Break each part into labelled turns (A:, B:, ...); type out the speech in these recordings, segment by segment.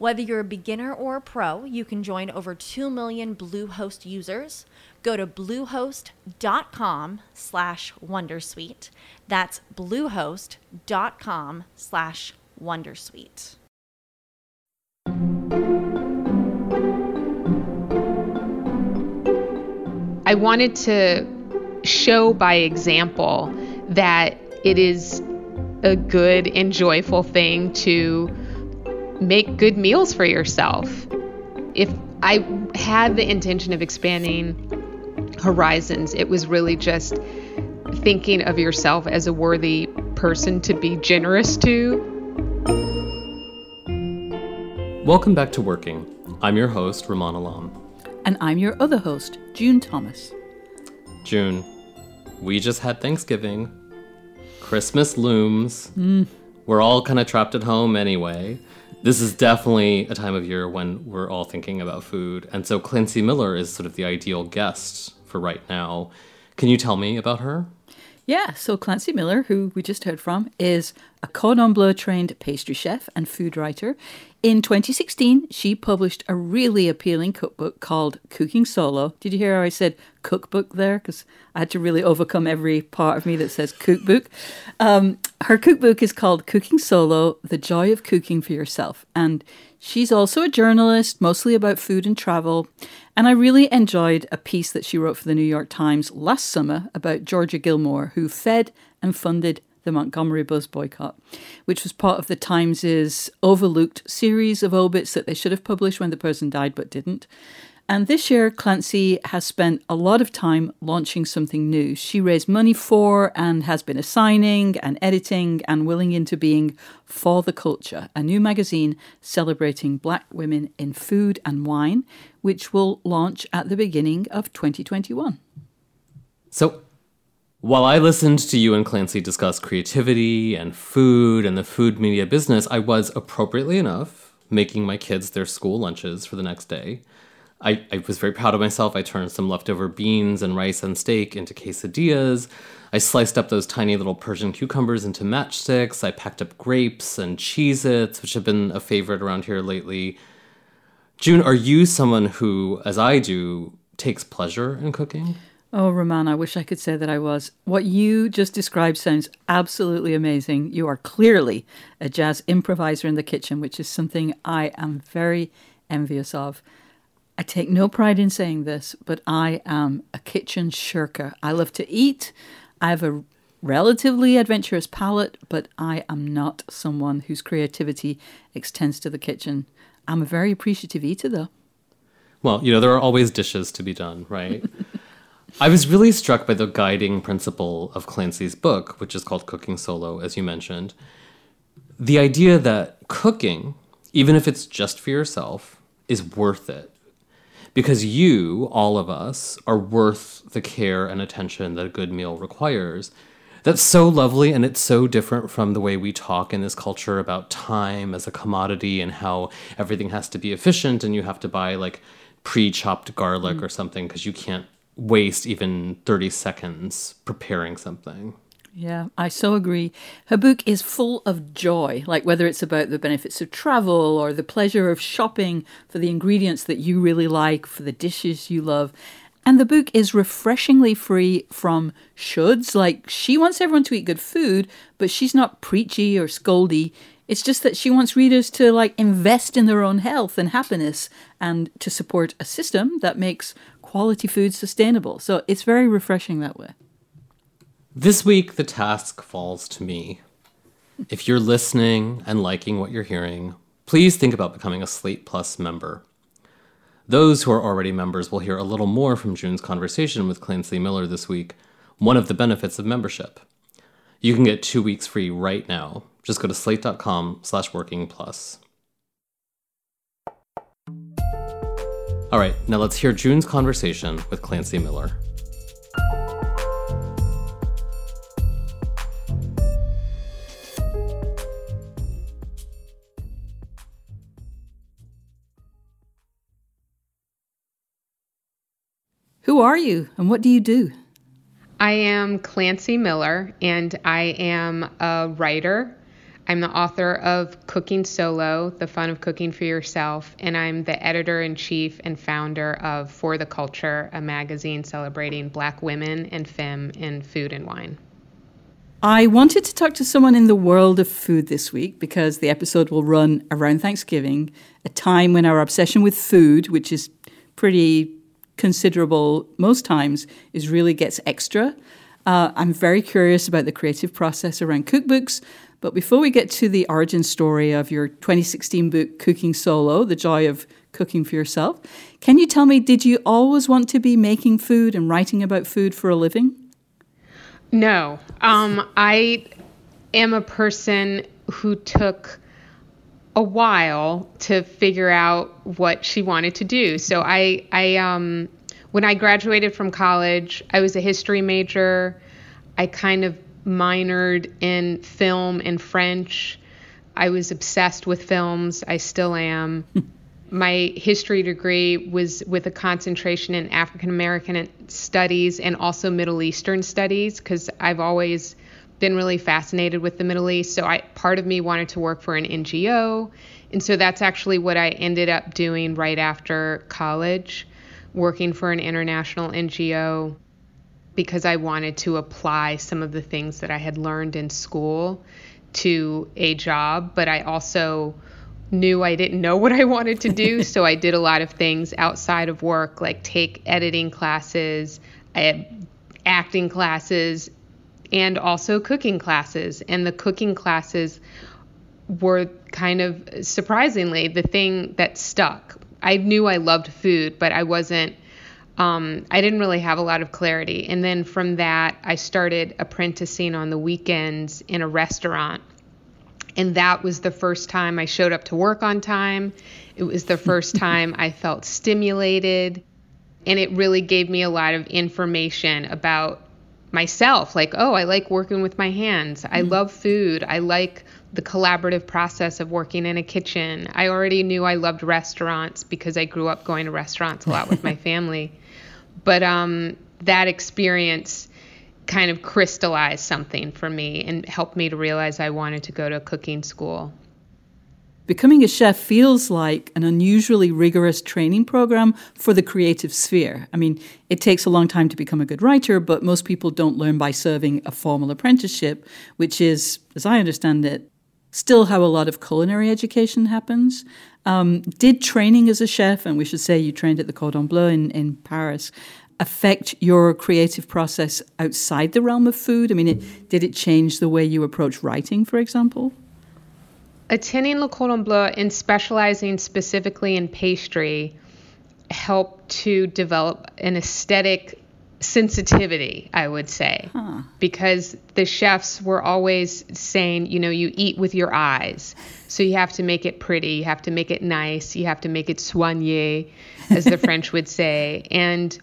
A: Whether you're a beginner or a pro, you can join over 2 million Bluehost users. Go to bluehost.com slash wondersuite. That's bluehost.com slash wondersuite.
B: I wanted to show by example that it is a good and joyful thing to make good meals for yourself. If I had the intention of expanding horizons, it was really just thinking of yourself as a worthy person to be generous to.
C: Welcome back to Working. I'm your host, Rumaan Alam.
D: And I'm your other host, June Thomas.
C: June, we just had Thanksgiving. Christmas looms. Mm. We're all kind of trapped at home anyway. This is definitely a time of year when we're all thinking about food. And so Klancy Miller is sort of the ideal guest for right now. Can you tell me about her?
D: Yeah, so Klancy Miller, who we just heard from, is a cordon bleu trained pastry chef and food writer. In 2016, she published a really appealing cookbook called Cooking Solo. Did you hear how I said cookbook there? Because I had to really overcome every part of me that says cookbook. Um, her cookbook is called Cooking Solo The Joy of Cooking for Yourself. And she's also a journalist, mostly about food and travel. And I really enjoyed a piece that she wrote for the New York Times last summer about Georgia Gilmore, who fed and funded the Montgomery bus boycott, which was part of the Times's overlooked series of obits that they should have published when the person died but didn't. And this year, Klancy has spent a lot of time launching something new. She raised money for and has been assigning and editing and willing into being For the Culture, a new magazine celebrating black women in food and wine, which will launch at the beginning of 2021.
C: So, while I listened to you and Klancy discuss creativity and food and the food media business, I was appropriately enough making my kids their school lunches for the next day. I, I was very proud of myself. I turned some leftover beans and rice and steak into quesadillas. I sliced up those tiny little Persian cucumbers into matchsticks. I packed up grapes and Cheez Its, which have been a favorite around here lately. June, are you someone who, as I do, takes pleasure in cooking?
D: Oh, Rumaan, I wish I could say that I was. What you just described sounds absolutely amazing. You are clearly a jazz improviser in the kitchen, which is something I am very envious of. I take no pride in saying this, but I am a kitchen shirker. I love to eat. I have a relatively adventurous palate, but I am not someone whose creativity extends to the kitchen. I'm a very appreciative eater, though.
C: Well, you know, there are always dishes to be done, right? I was really struck by the guiding principle of Klancy's book, which is called Cooking Solo, as you mentioned. The idea that cooking, even if it's just for yourself, is worth it. Because you, all of us, are worth the care and attention that a good meal requires. That's so lovely, and it's so different from the way we talk in this culture about time as a commodity and how everything has to be efficient and you have to buy like pre chopped garlic mm. or something because you can't waste even 30 seconds preparing something.
D: Yeah, I so agree. Her book is full of joy, like whether it's about the benefits of travel or the pleasure of shopping for the ingredients that you really like, for the dishes you love. And the book is refreshingly free from shoulds. Like, she wants everyone to eat good food, but she's not preachy or scoldy. It's just that she wants readers to like invest in their own health and happiness and to support a system that makes quality food sustainable. So it's very refreshing that way.
C: This week, the task falls to me. If you're listening and liking what you're hearing, please think about becoming a Slate Plus member. Those who are already members will hear a little more from June's conversation with Klancy Miller this week, one of the benefits of membership. You can get two weeks free right now. Just go to slate.com slash working plus. All right, now let's hear June's conversation with Klancy Miller.
D: Who are you and what do you do?
B: I am Klancy Miller, and I am a writer. I'm the author of Cooking Solo The Fun of Cooking for Yourself, and I'm the editor in chief and founder of For the Culture, a magazine celebrating Black women and femme in food and wine.
D: I wanted to talk to someone in the world of food this week because the episode will run around Thanksgiving, a time when our obsession with food, which is pretty considerable most times, is really gets extra. Uh, I'm very curious about the creative process around cookbooks. But before we get to the origin story of your 2016 book, Cooking Solo The Joy of Cooking for Yourself, can you tell me, did you always want to be making food and writing about food for a living?
B: No. Um, I am a person who took a while to figure out what she wanted to do. So I, I, um, when I graduated from college, I was a history major. I kind of minored in film and French. I was obsessed with films. I still am. My history degree was with a concentration in African American studies and also Middle Eastern studies because I've always been really fascinated with the Middle East. So I part of me wanted to work for an NGO. And so that's actually what I ended up doing right after college, working for an international NGO because I wanted to apply some of the things that I had learned in school to a job, but I also knew I didn't know what I wanted to do, so I did a lot of things outside of work, like take editing classes, acting classes, and also cooking classes. And the cooking classes were kind of surprisingly the thing that stuck. I knew I loved food, but I wasn't um, I didn't really have a lot of clarity. And then from that, I started apprenticing on the weekends in a restaurant. And that was the first time I showed up to work on time. It was the first time I felt stimulated. And it really gave me a lot of information about myself like, oh, I like working with my hands. I mm. love food. I like the collaborative process of working in a kitchen. I already knew I loved restaurants because I grew up going to restaurants a lot with my family. But um, that experience kind of crystallized something for me and helped me to realize I wanted to go to cooking school.
D: Becoming a chef feels like an unusually rigorous training program for the creative sphere. I mean, it takes a long time to become a good writer, but most people don't learn by serving a formal apprenticeship, which is, as I understand it, still how a lot of culinary education happens. Um, did training as a chef, and we should say you trained at the Cordon Bleu in, in Paris, affect your creative process outside the realm of food? I mean, it, did it change the way you approach writing, for example?
B: Attending Le Cordon Bleu and specializing specifically in pastry helped to develop an aesthetic sensitivity, I would say, huh. because the chefs were always saying, you know, you eat with your eyes. So you have to make it pretty, you have to make it nice, you have to make it soigné, as the French would say. And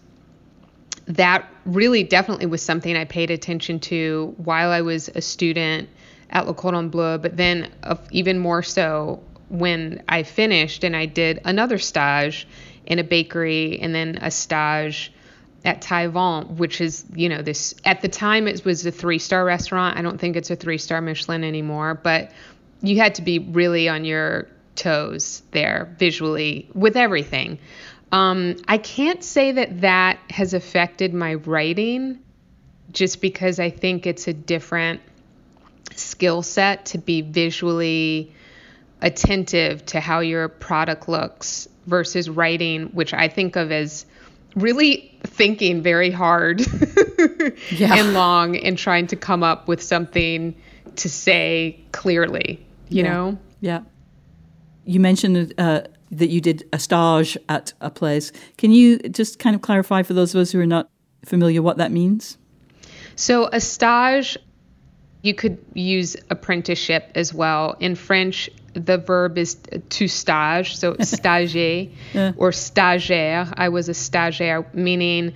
B: that really definitely was something I paid attention to while I was a student at Le Cordon Bleu, but then uh, even more so when I finished and I did another stage in a bakery and then a stage at Taillevent, which is, you know, this at the time it was a three star restaurant. I don't think it's a three star Michelin anymore, but you had to be really on your toes there visually with everything. Um, I can't say that that has affected my writing just because I think it's a different skill set to be visually attentive to how your product looks versus writing, which I think of as really thinking very hard yeah. and long and trying to come up with something to say clearly, you
D: yeah.
B: know?
D: Yeah. you mentioned uh, that you did a stage at a place. Can you just kind of clarify for those of us who are not familiar what that means?
B: So, a stage, you could use apprenticeship as well. In French, the verb is to stage, so stagiaire yeah. or stagiaire. I was a stagiaire, meaning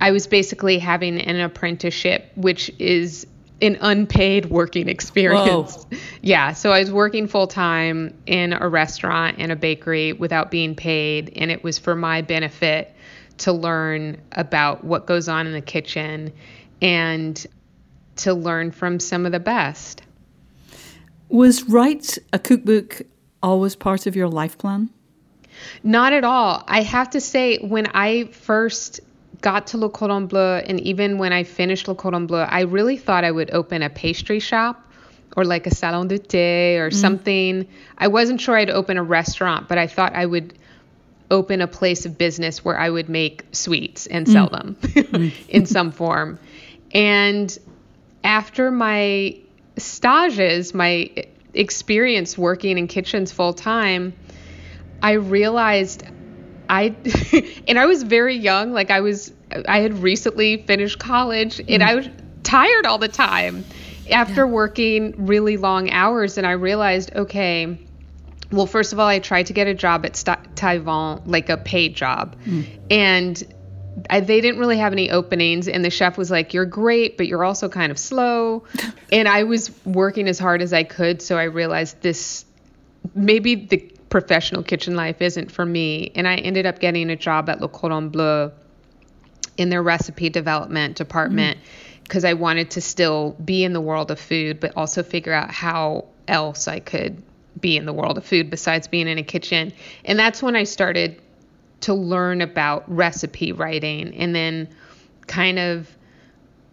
B: I was basically having an apprenticeship, which is an unpaid working experience. Whoa. Yeah, so I was working full time in a restaurant and a bakery without being paid, and it was for my benefit to learn about what goes on in the kitchen and to learn from some of the best.
D: Was write a cookbook always part of your life plan?
B: Not at all. I have to say, when I first got to Le Cordon Bleu, and even when I finished Le Cordon Bleu, I really thought I would open a pastry shop or like a salon de thé or mm. something. I wasn't sure I'd open a restaurant, but I thought I would open a place of business where I would make sweets and mm. sell them mm. in some form. And after my stages, my experience working in kitchens full time, I realized I and I was very young. Like I was, I had recently finished college, and I was tired all the time after yeah. working really long hours. And I realized, okay, well, first of all, I tried to get a job at St- like a paid job, mm. and I, they didn't really have any openings. And the chef was like, "You're great, but you're also kind of slow." and I was working as hard as I could, so I realized this maybe the professional kitchen life isn't for me. And I ended up getting a job at Le Cordon Bleu in their recipe development department because mm. I wanted to still be in the world of food, but also figure out how else I could be in the world of food besides being in a kitchen. And that's when I started to learn about recipe writing and then kind of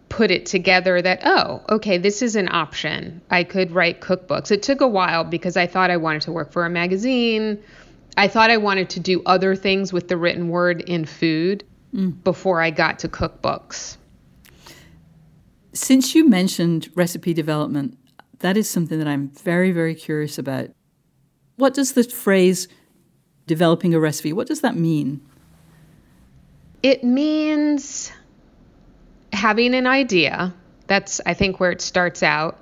B: put it together that, oh, okay, this is an option. I could write cookbooks. It took a while because I thought I wanted to work for a magazine. I thought I wanted to do other things with the written word in food mm. before I got to cookbooks.
D: Since you mentioned recipe development, that is something that I'm very, very curious about. What does the phrase developing a recipe, what does that mean?
B: It means having an idea. That's, I think, where it starts out.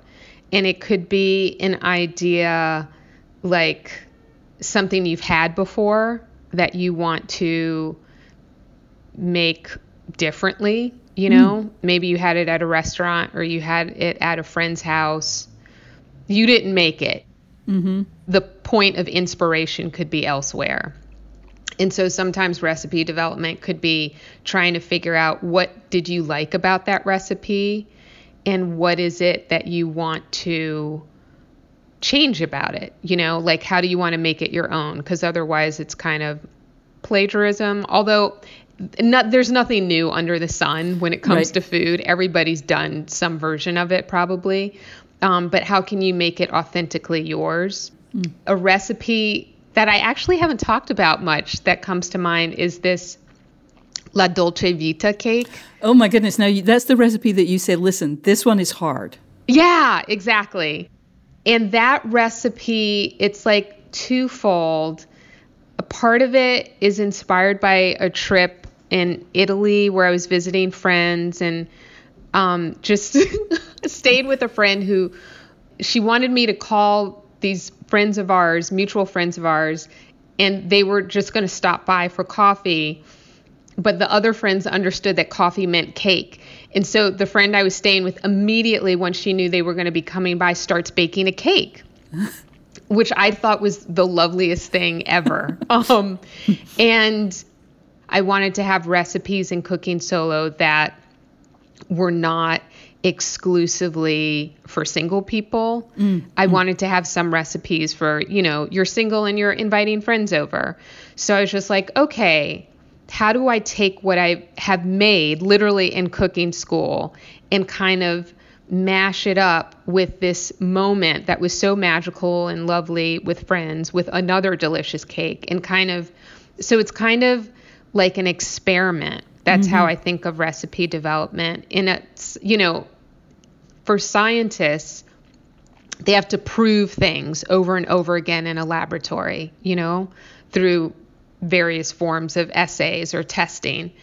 B: And it could be an idea like something you've had before that you want to make differently. You know, mm. maybe you had it at a restaurant or you had it at a friend's house. You didn't make it. Mm-hmm. The point of inspiration could be elsewhere. And so sometimes recipe development could be trying to figure out what did you like about that recipe and what is it that you want to change about it, you know, like how do you want to make it your own because otherwise it's kind of plagiarism. Although not, there's nothing new under the sun when it comes right. to food. Everybody's done some version of it probably. Um, but how can you make it authentically yours? Mm. A recipe that I actually haven't talked about much that comes to mind is this La Dolce Vita cake.
D: Oh my goodness. Now, that's the recipe that you said, listen, this one is hard.
B: Yeah, exactly. And that recipe, it's like twofold. A part of it is inspired by a trip in Italy where I was visiting friends and um, just stayed with a friend who she wanted me to call these friends of ours, mutual friends of ours, and they were just going to stop by for coffee. But the other friends understood that coffee meant cake. And so the friend I was staying with immediately, when she knew they were going to be coming by, starts baking a cake. which I thought was the loveliest thing ever. um, and I wanted to have recipes in cooking solo that were not exclusively for single people. Mm. I mm. wanted to have some recipes for, you know, you're single and you're inviting friends over. So I was just like, okay, how do I take what I have made literally in cooking school and kind of mash it up with this moment that was so magical and lovely with friends with another delicious cake and kind of so it's kind of like an experiment that's mm-hmm. how I think of recipe development. In a, you know, for scientists, they have to prove things over and over again in a laboratory, you know, through various forms of essays or testing.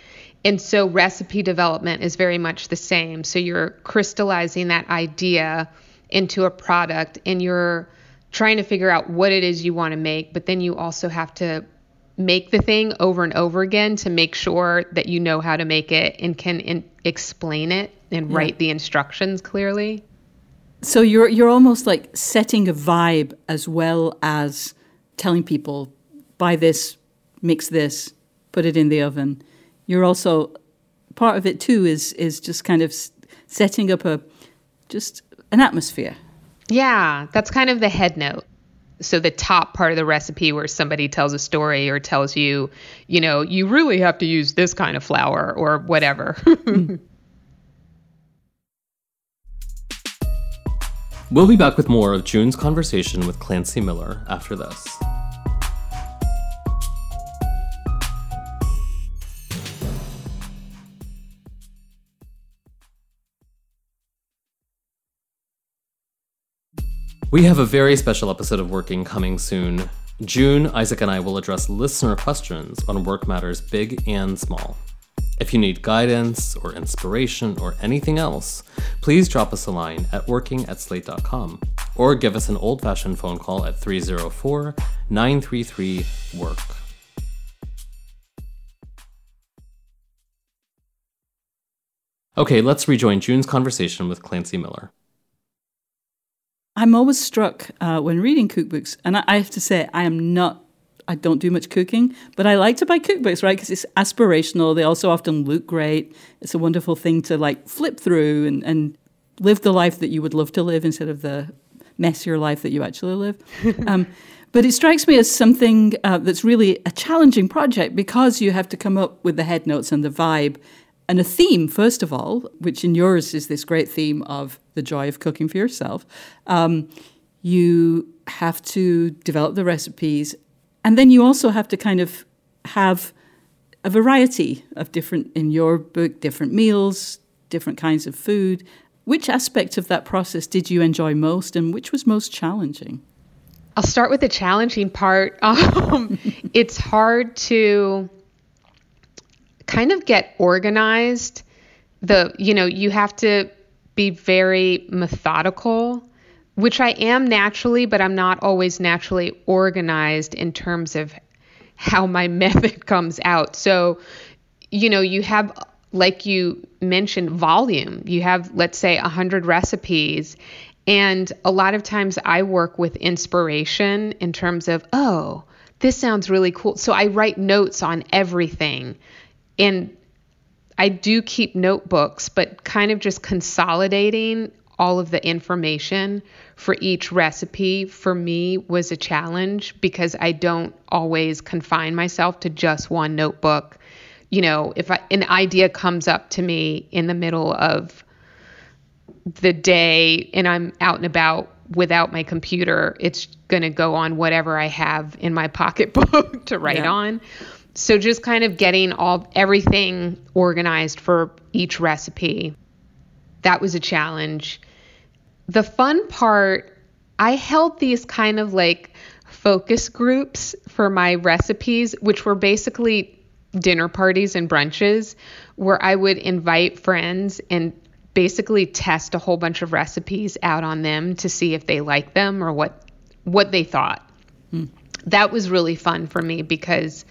B: And so recipe development is very much the same. So you're crystallizing that idea into a product and you're trying to figure out what it is you want to make, but then you also have to make the thing over and over again to make sure that you know how to make it and can in- explain it and yeah. write the instructions clearly.
D: So you're you're almost like setting a vibe as well as telling people buy this, mix this, put it in the oven. You're also part of it too is is just kind of setting up a just an atmosphere.
B: Yeah, that's kind of the head note. So the top part of the recipe where somebody tells a story or tells you, you know, you really have to use this kind of flour or whatever. Mm.
C: we'll be back with more of June's conversation with Klancy Miller after this. We have a very special episode of Working coming soon. June, Isaac, and I will address listener questions on work matters big and small. If you need guidance or inspiration or anything else, please drop us a line at working at slate.com or give us an old fashioned phone call at 304 933 WORK. Okay, let's rejoin June's conversation with Klancy Miller.
D: I'm always struck uh, when reading cookbooks, and I, I have to say, I am not I don't do much cooking, but I like to buy cookbooks, right? Because it's aspirational. They also often look great. It's a wonderful thing to like flip through and, and live the life that you would love to live instead of the messier life that you actually live. um, but it strikes me as something uh, that's really a challenging project because you have to come up with the head notes and the vibe and a theme, first of all, which in yours is this great theme of the joy of cooking for yourself. Um, you have to develop the recipes, and then you also have to kind of have a variety of different, in your book, different meals, different kinds of food. Which aspect of that process did you enjoy most, and which was most challenging?
B: I'll start with the challenging part. Um, it's hard to kind of get organized. The, you know, you have to be very methodical, which I am naturally, but I'm not always naturally organized in terms of how my method comes out. So, you know, you have, like you mentioned, volume. You have, let's say, 100 recipes. And a lot of times I work with inspiration in terms of, oh, this sounds really cool. So I write notes on everything and I do keep notebooks, but kind of just consolidating all of the information for each recipe for me was a challenge because I don't always confine myself to just one notebook. You know, if I, an idea comes up to me in the middle of the day and I'm out and about without my computer, it's going to go on whatever I have in my pocketbook to write yeah. on so just kind of getting all everything organized for each recipe that was a challenge the fun part i held these kind of like focus groups for my recipes which were basically dinner parties and brunches where i would invite friends and basically test a whole bunch of recipes out on them to see if they liked them or what what they thought mm. that was really fun for me because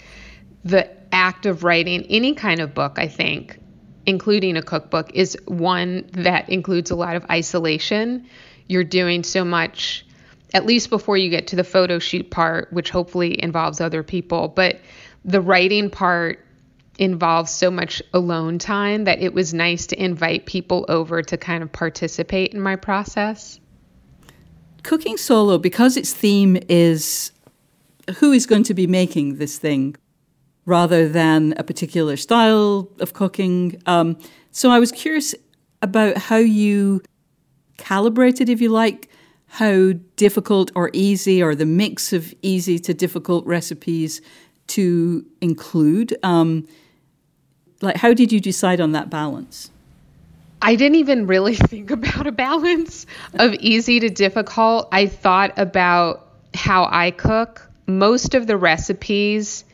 B: the act of writing any kind of book, I think, including a cookbook, is one that includes a lot of isolation. You're doing so much, at least before you get to the photo shoot part, which hopefully involves other people. But the writing part involves so much alone time that it was nice to invite people over to kind of participate in my process.
D: Cooking solo, because its theme is who is going to be making this thing rather than a particular style of cooking. Um, so I was curious about how you calibrated, if you like, how difficult or easy, or the mix of easy to difficult recipes to include. Um, like, how did you decide on that balance?
B: I didn't even really think about a balance of easy to difficult. I thought about how I cook. Most of the recipes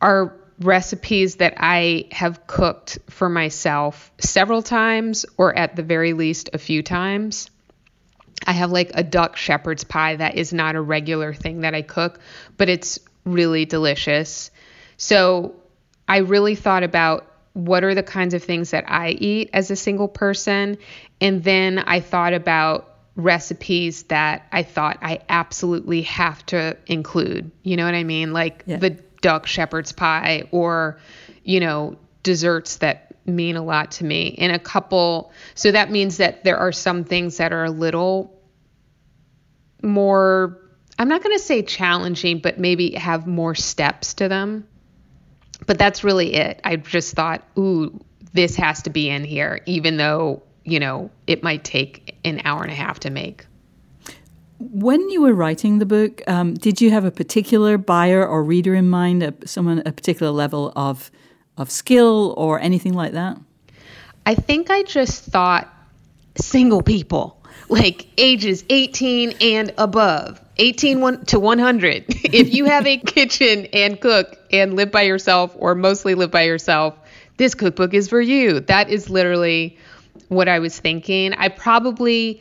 B: are recipes that I have cooked for myself several times or at the very least a few times. I have like a duck shepherd's pie that is not a regular thing that I cook, but it's really delicious. So I really thought about what are the kinds of things that I eat as a single person. And then I thought about recipes that I thought I absolutely have to include. You know what I mean? Like yeah. the duck shepherd's pie or, you know, desserts that mean a lot to me. And a couple, so that means that there are some things that are a little more, I'm not going to say challenging, but maybe have more steps to them but that's really it. I just thought, ooh, this has to be in here, even though, you know, it might take an hour and a half to make.
D: When you were writing the book, um, did you have a particular buyer or reader in mind, a, someone a particular level of of skill or anything like that?
B: I think I just thought single people, like ages 18 and above. 18 to 100. if you have a kitchen and cook and live by yourself or mostly live by yourself, this cookbook is for you. That is literally what I was thinking. I probably,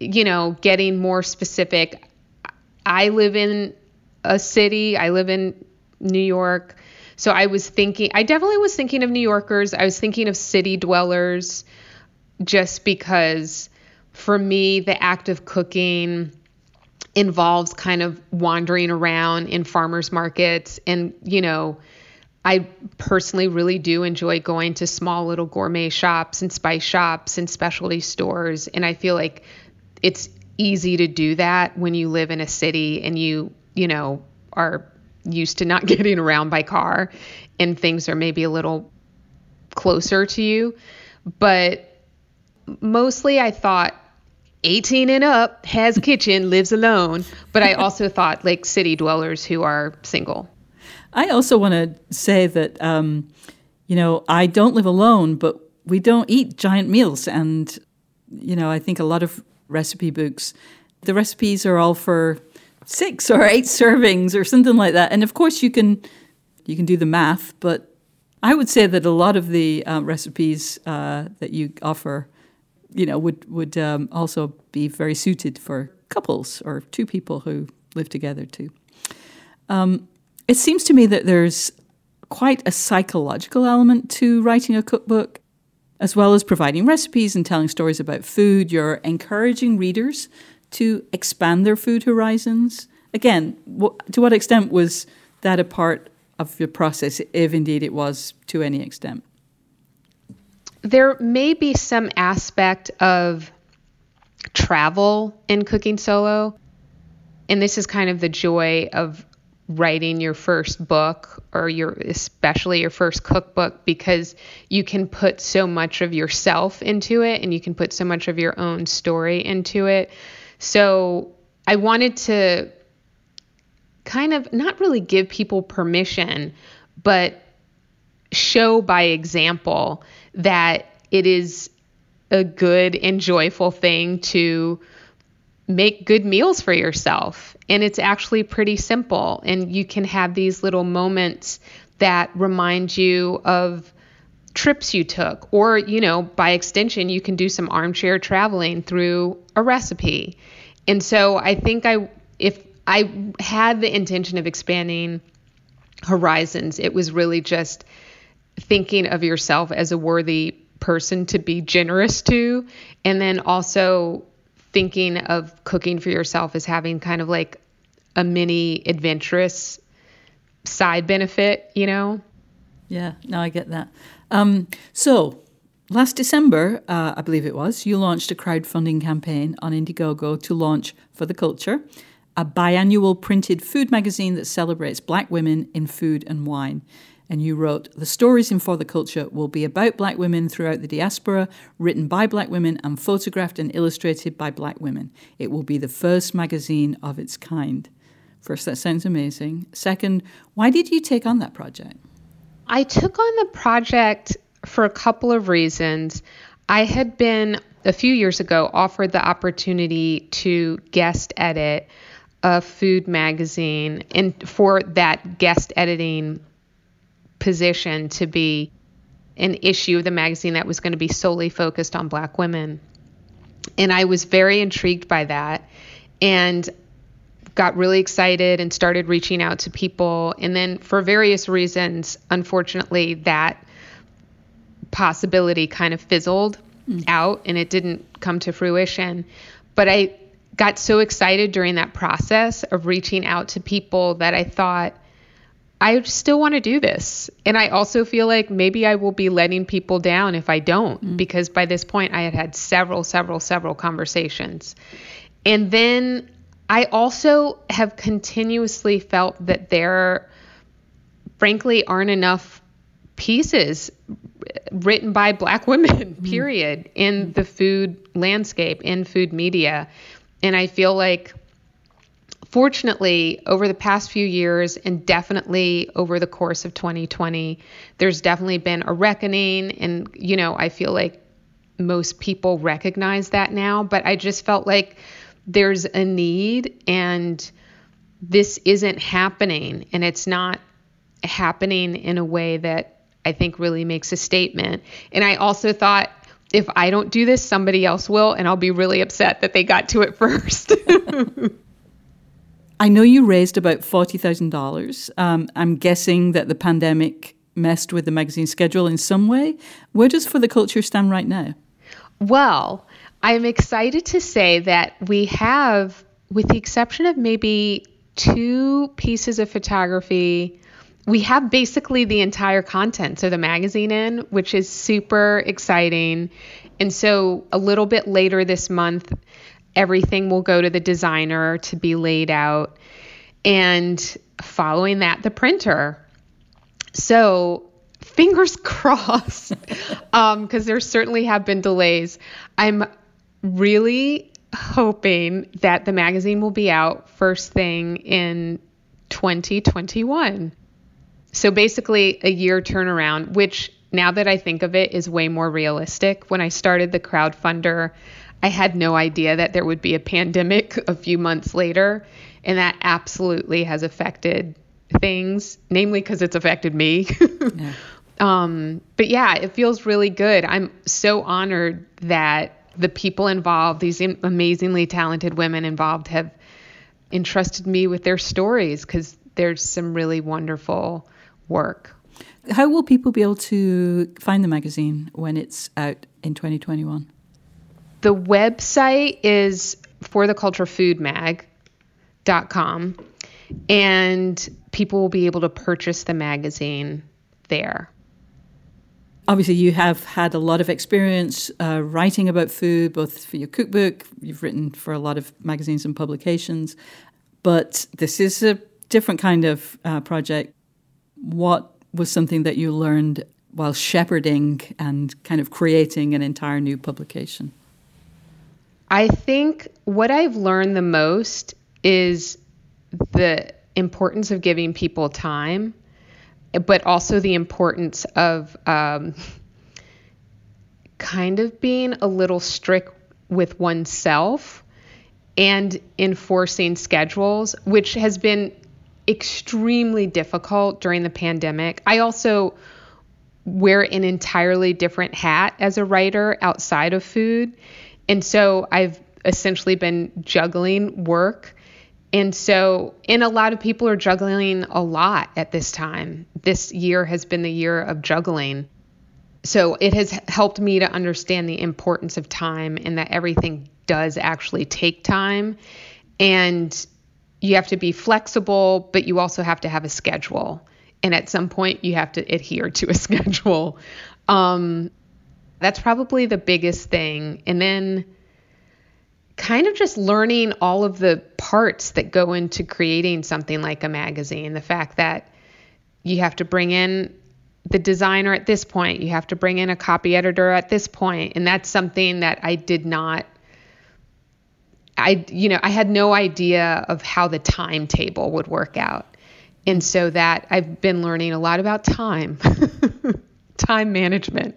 B: you know, getting more specific. I live in a city, I live in New York. So I was thinking, I definitely was thinking of New Yorkers. I was thinking of city dwellers just because for me, the act of cooking involves kind of wandering around in farmers markets and you know I personally really do enjoy going to small little gourmet shops and spice shops and specialty stores and I feel like it's easy to do that when you live in a city and you you know are used to not getting around by car and things are maybe a little closer to you but mostly I thought 18 and up, has kitchen, lives alone. But I also thought like city dwellers who are single.
D: I also want to say that, um, you know, I don't live alone, but we don't eat giant meals. And, you know, I think a lot of recipe books, the recipes are all for six or eight servings or something like that. And of course, you can you can do the math, but I would say that a lot of the uh, recipes uh, that you offer you know, would would um, also be very suited for couples or two people who live together too. Um, it seems to me that there's quite a psychological element to writing a cookbook, as well as providing recipes and telling stories about food. You're encouraging readers to expand their food horizons. Again, to what extent was that a part of your process, if indeed it was to any extent?
B: there may be some aspect of travel in cooking solo. And this is kind of the joy of writing your first book or your especially your first cookbook because you can put so much of yourself into it and you can put so much of your own story into it. So I wanted to kind of not really give people permission, but show by example that it is a good and joyful thing to make good meals for yourself. And it's actually pretty simple. And you can have these little moments that remind you of trips you took. Or, you know, by extension, you can do some armchair traveling through a recipe. And so I think I, if I had the intention of expanding horizons, it was really just thinking of yourself as a worthy person to be generous to and then also thinking of cooking for yourself as having kind of like a mini adventurous side benefit you know?
D: Yeah no i get that. Um, so last december uh, i believe it was you launched a crowdfunding campaign on indiegogo to launch for the culture a biannual printed food magazine that celebrates black women in food and wine and you wrote, The stories in For the Culture will be about black women throughout the diaspora, written by black women and photographed and illustrated by black women. It will be the first magazine of its kind. First, that sounds amazing. Second, why did you take on that project?
B: I took on the project for a couple of reasons. I had been a few years ago offered the opportunity to guest edit a food magazine and for that guest editing position to be an issue of the magazine that was going to be solely focused on black women. And I was very intrigued by that and got really excited and started reaching out to people. And then, for various reasons, unfortunately, that possibility kind of fizzled mm. out and it didn't come to fruition. But I got so excited during that process of reaching out to people that I thought, I still want to do this. And I also feel like maybe I will be letting people down if I don't, mm. because by this point I had had several, several, several conversations. And then I also have continuously felt that there, frankly, aren't enough pieces written by black women, mm. period, in the food landscape, in food media. And I feel like fortunately, over the past few years and definitely over the course of 2020, there's definitely been a reckoning. And, you know, I feel like most people recognize that now. But I just felt like there's a need and this isn't happening. And it's not happening in a way that I think really makes a statement. And I also thought, if I don't do this, somebody else will, and I'll be really upset that they got to it first.
D: I know you raised about $40,000. Um, I'm guessing that the pandemic messed with the magazine schedule in some way. Where does For the Culture stand right now?
B: Well, I'm excited to say that we have, with the exception of maybe two pieces of photography, we have basically the entire content of the magazine in, which is super exciting. And so a little bit later this month, everything will go to the designer to be laid out. And following that, the printer. So fingers crossed, because um, there certainly have been delays. I'm really hoping that the magazine will be out first thing in 2021. So basically, a year turnaround, which now that I think of it is way more realistic. When I started the crowdfunder, I had no idea that there would be a pandemic a few months later, and that absolutely has affected things, namely because it's affected me. yeah. um, but yeah, it feels really good. I'm so honored that the people involved, these amazingly talented women involved, have entrusted me with their stories because there's some really wonderful work.
D: How will people be able to find the magazine when it's out in 2021?
B: The website is fortheculturefoodmag.com and people will be able to purchase the magazine there.
D: Obviously, you have had a lot of experience uh, writing about food, both for your cookbook, you've written for a lot of magazines and publications, but this is a different kind of uh, project. What was something that you learned while shepherding and kind of creating an entire new publication?
B: I think what I've learned the most is the importance of giving people time, but also the importance of um, kind of being a little strict with oneself and enforcing schedules, which has been extremely difficult during the pandemic. I also wear an entirely different hat as a writer outside of food. And so I've essentially been juggling work. And so, and a lot of people are juggling a lot at this time. This year has been the year of juggling. So it has helped me to understand the importance of time and that everything does actually take time. And you have to be flexible, but you also have to have a schedule. And at some point, you have to adhere to a schedule. Um, that's probably the biggest thing. And then kind of just learning all of the parts that go into creating something like a magazine. The fact that you have to bring in the designer at this point, you have to bring in a copy editor at this point, and that's something that I did not I you know, I had no idea of how the timetable would work out. And so that I've been learning a lot about time. time management.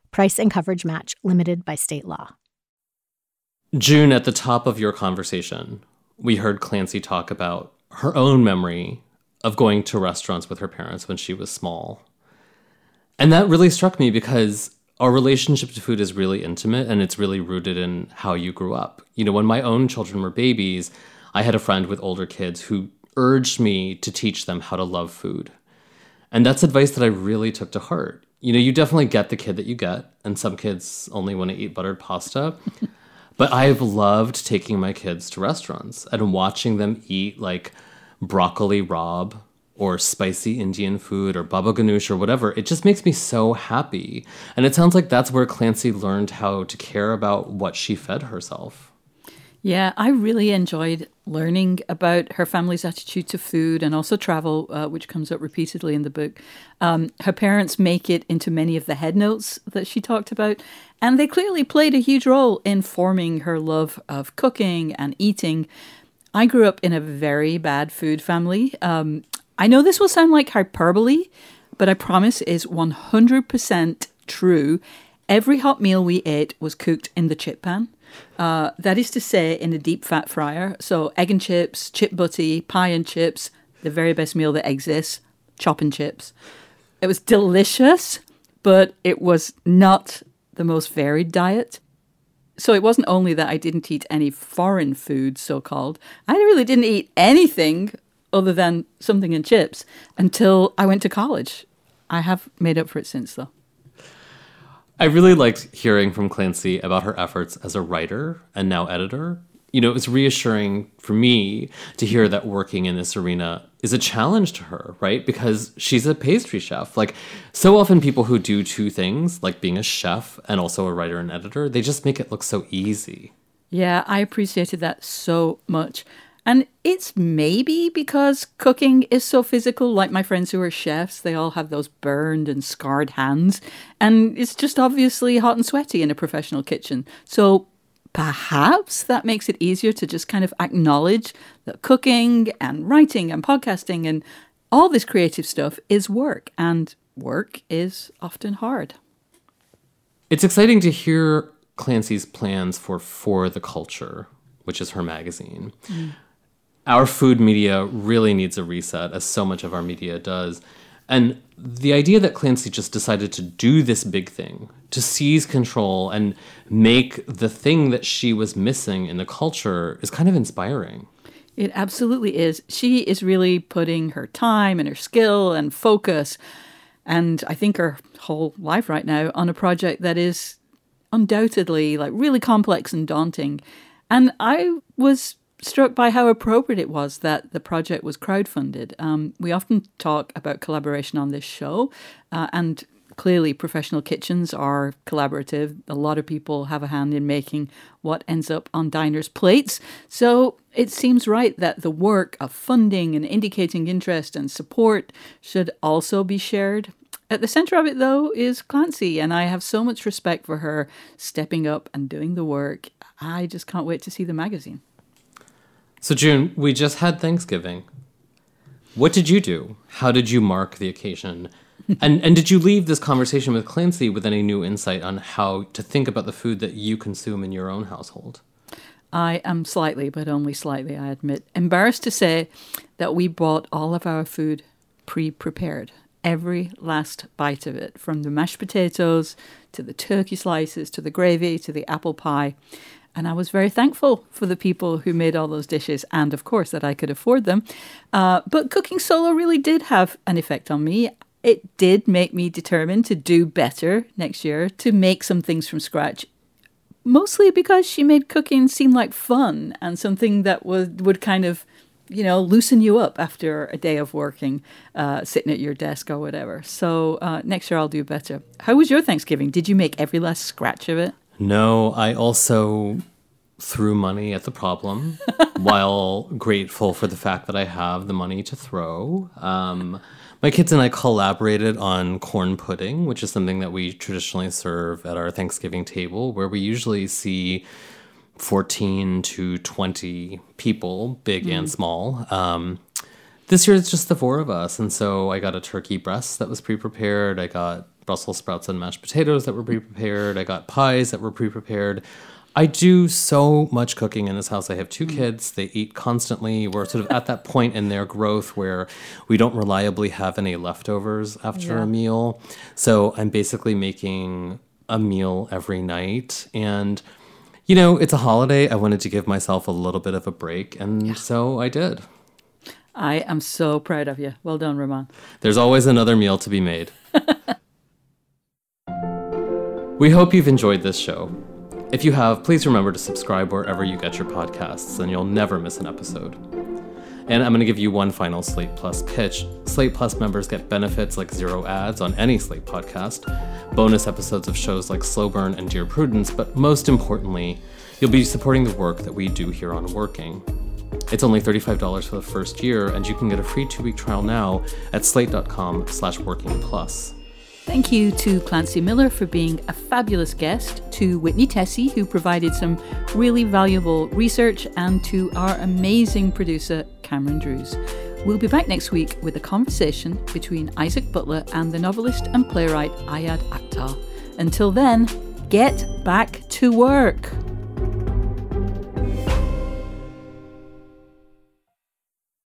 E: Price and coverage match limited by state law.
C: June, at the top of your conversation, we heard Klancy talk about her own memory of going to restaurants with her parents when she was small. And that really struck me because our relationship to food is really intimate and it's really rooted in how you grew up. You know, when my own children were babies, I had a friend with older kids who urged me to teach them how to love food. And that's advice that I really took to heart. You know, you definitely get the kid that you get, and some kids only want to eat buttered pasta. But I've loved taking my kids to restaurants and watching them eat like broccoli rabe or spicy Indian food or baba ganoush or whatever. It just makes me so happy. And it sounds like that's where Klancy learned how to care about what she fed herself.
D: Yeah, I really enjoyed learning about her family's attitude to food and also travel, uh, which comes up repeatedly in the book. Um, her parents make it into many of the headnotes that she talked about, and they clearly played a huge role in forming her love of cooking and eating. I grew up in a very bad food family. Um, I know this will sound like hyperbole, but I promise is 100% true. Every hot meal we ate was cooked in the chip pan. Uh, that is to say, in a deep fat fryer. So, egg and chips, chip butty, pie and chips, the very best meal that exists, chop and chips. It was delicious, but it was not the most varied diet. So, it wasn't only that I didn't eat any foreign food, so called, I really didn't eat anything other than something in chips until I went to college. I have made up for it since, though.
C: I really liked hearing from Klancy about her efforts as a writer and now editor. You know, it was reassuring for me to hear that working in this arena is a challenge to her, right? Because she's a pastry chef. Like, so often people who do two things, like being a chef and also a writer and editor, they just make it look so easy.
D: Yeah, I appreciated that so much. And it's maybe because cooking is so physical, like my friends who are chefs, they all have those burned and scarred hands. And it's just obviously hot and sweaty in a professional kitchen. So perhaps that makes it easier to just kind of acknowledge that cooking and writing and podcasting and all this creative stuff is work, and work is often hard.
C: It's exciting to hear Klancy's plans for For the Culture, which is her magazine. Mm our food media really needs a reset, as so much of our media does. And the idea that Klancy just decided to do this big thing, to seize control and make the thing that she was missing in the culture, is kind of inspiring.
D: It absolutely is. She is really putting her time and her skill and focus, and I think her whole life right now, on a project that is undoubtedly like really complex and daunting. And I was struck by how appropriate it was that the project was crowdfunded. Um, we often talk about collaboration on this show, uh, and clearly, professional kitchens are collaborative. A lot of people have a hand in making what ends up on diners' plates. So it seems right that the work of funding and indicating interest and support should also be shared. At the center of it, though, is Klancy, and I have so much respect for her stepping up and doing the work. I just can't wait to see the magazine.
C: So, June, we just had Thanksgiving. What did you do? How did you mark the occasion? and and did you leave this conversation with Klancy with any new insight on how to think about the food that you consume in your own household?
D: I am slightly, but only slightly, I admit, embarrassed to say that we bought all of our food pre prepared. Every last bite of it, from the mashed potatoes to the turkey slices to the gravy to the apple pie. And I was very thankful for the people who made all those dishes and, of course, that I could afford them. Uh, but cooking solo really did have an effect on me. It did make me determined to do better next year, to make some things from scratch. Mostly because she made cooking seem like fun and something that would, would kind of you know, loosen you up after a day of working, uh, sitting at your desk or whatever. So uh, next year I'll do better. How was your Thanksgiving? Did you make every last scratch of it?
C: No, I also threw money at the problem while grateful for the fact that I have the money to throw. Um, my kids and I collaborated on corn pudding, which is something that we traditionally serve at our Thanksgiving table, where we usually see 14 to 20 people, big mm. and small. Um, this year it's just the four of us. And so I got a turkey breast that was pre prepared. I got Brussels sprouts and mashed potatoes that were pre prepared. I got pies that were pre prepared. I do so much cooking in this house. I have two mm. kids. They eat constantly. We're sort of at that point in their growth where we don't reliably have any leftovers after yeah. a meal. So I'm basically making a meal every night. And you know, it's a holiday. I wanted to give myself a little bit of a break, and yeah. so I did.
D: I am so proud of you. Well done, Rumaan.
C: There's always another meal to be made. we hope you've enjoyed this show. If you have, please remember to subscribe wherever you get your podcasts, and you'll never miss an episode. And I'm going to give you one final Slate Plus pitch. Slate Plus members get benefits like zero ads on any Slate podcast, bonus episodes of shows like Slow Burn and Dear Prudence, but most importantly, you'll be supporting the work that we do here on Working. It's only $35 for the first year, and you can get a free two-week trial now at slate.com slash working plus.
D: Thank you to Klancy Miller for being a fabulous guest, to Whitney Tessie, who provided some really valuable research, and to our amazing producer, Cameron Drews. We'll be back next week with a conversation between Isaac Butler and the novelist and playwright Ayad Akhtar. Until then, get back to work.